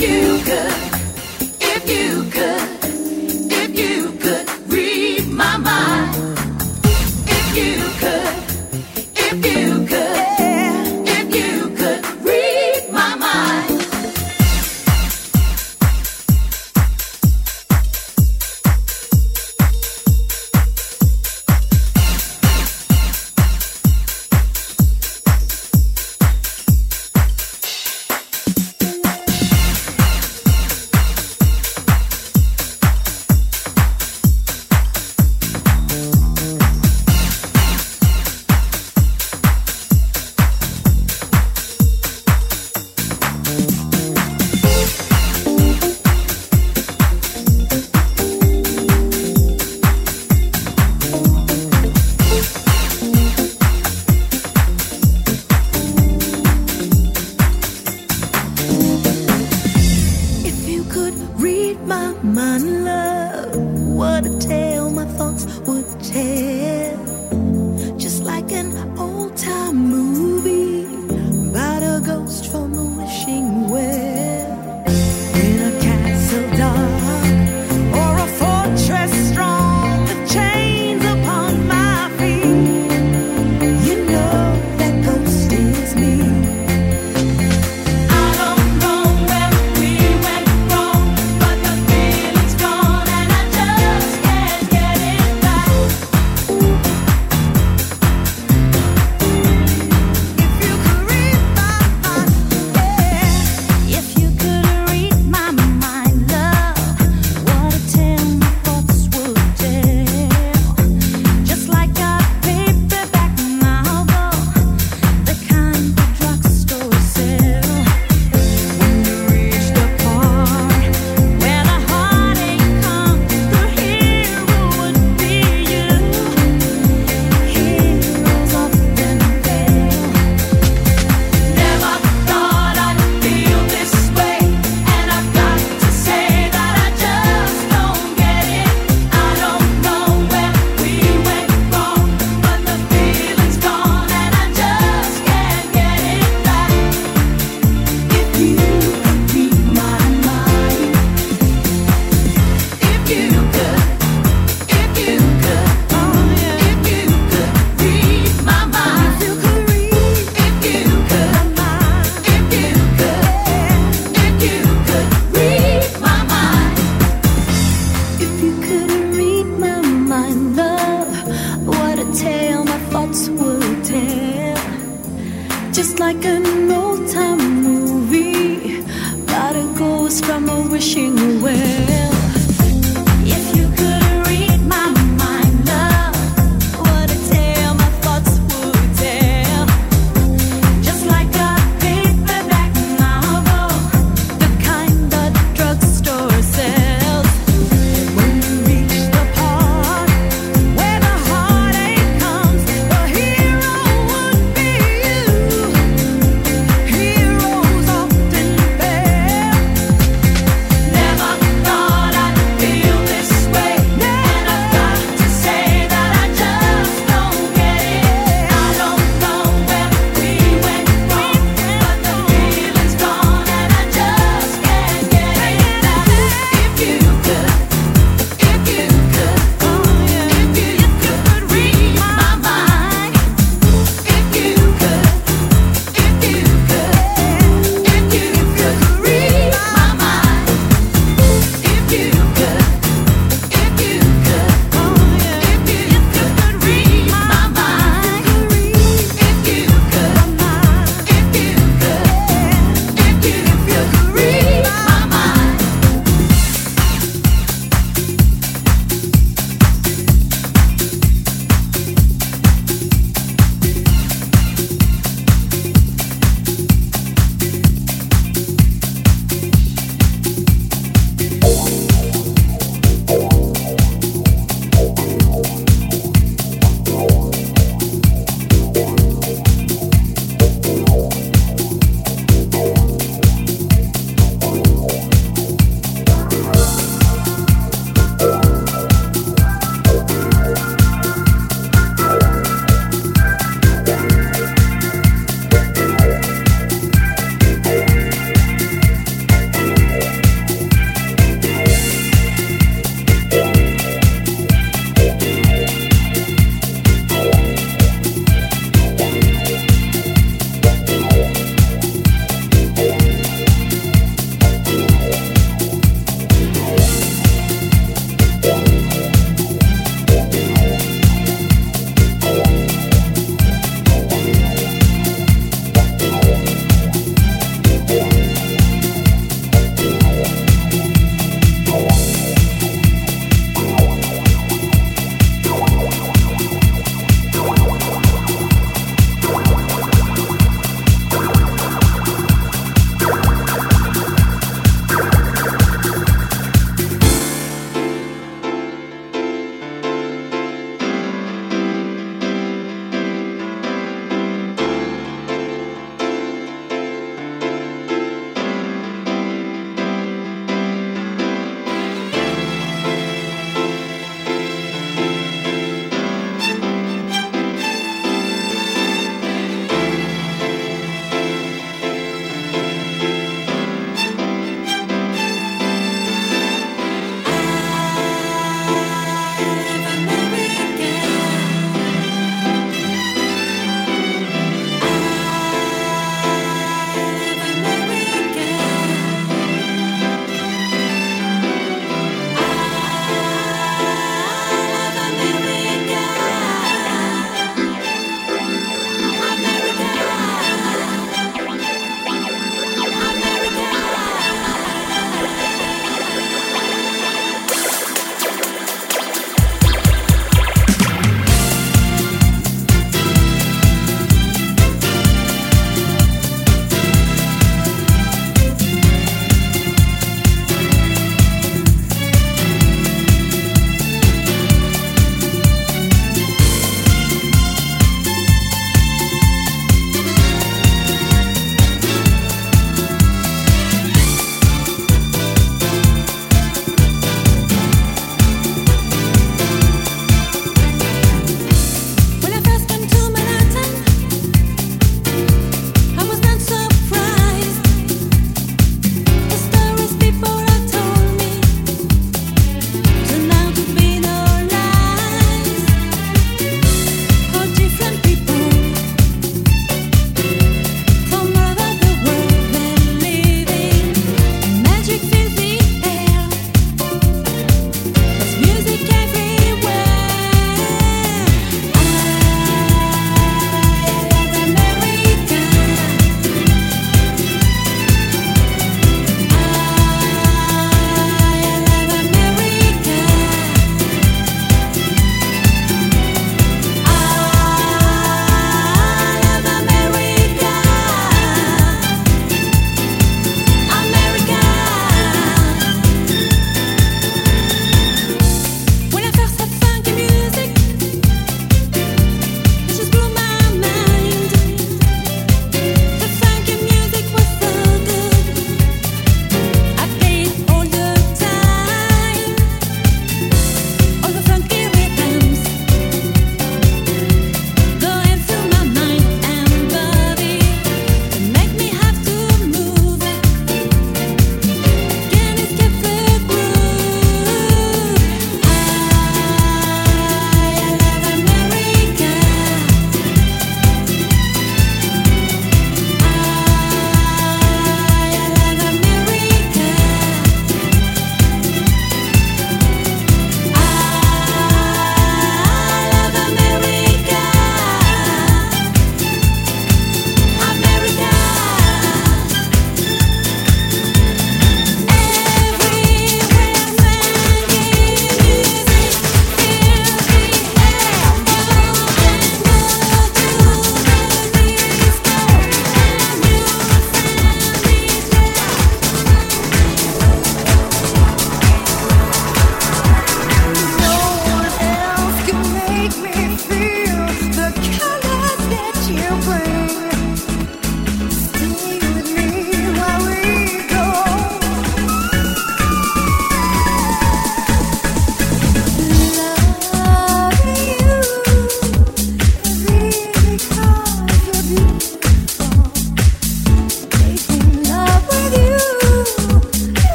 you could, if you could.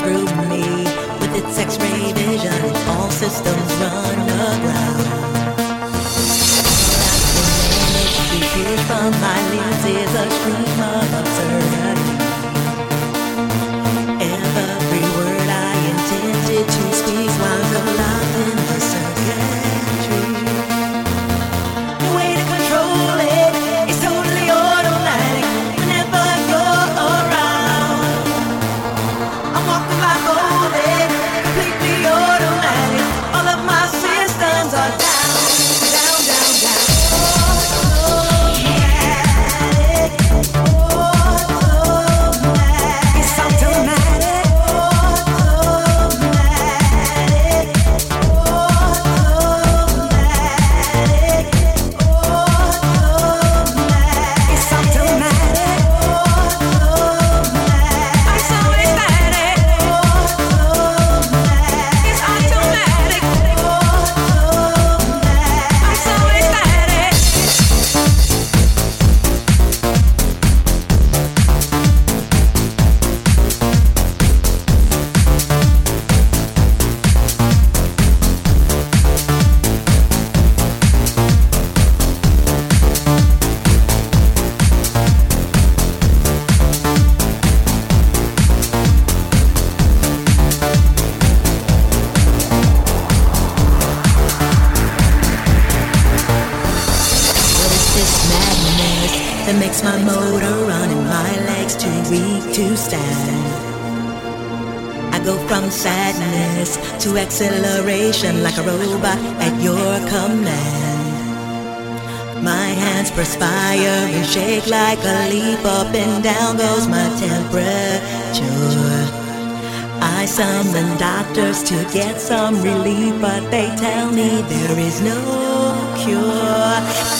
through me with its X-ray vision. All systems run. like a robot at your command. My hands perspire and shake like a leaf. Up and down goes my temperature. I summon doctors to get some relief, but they tell me there is no cure.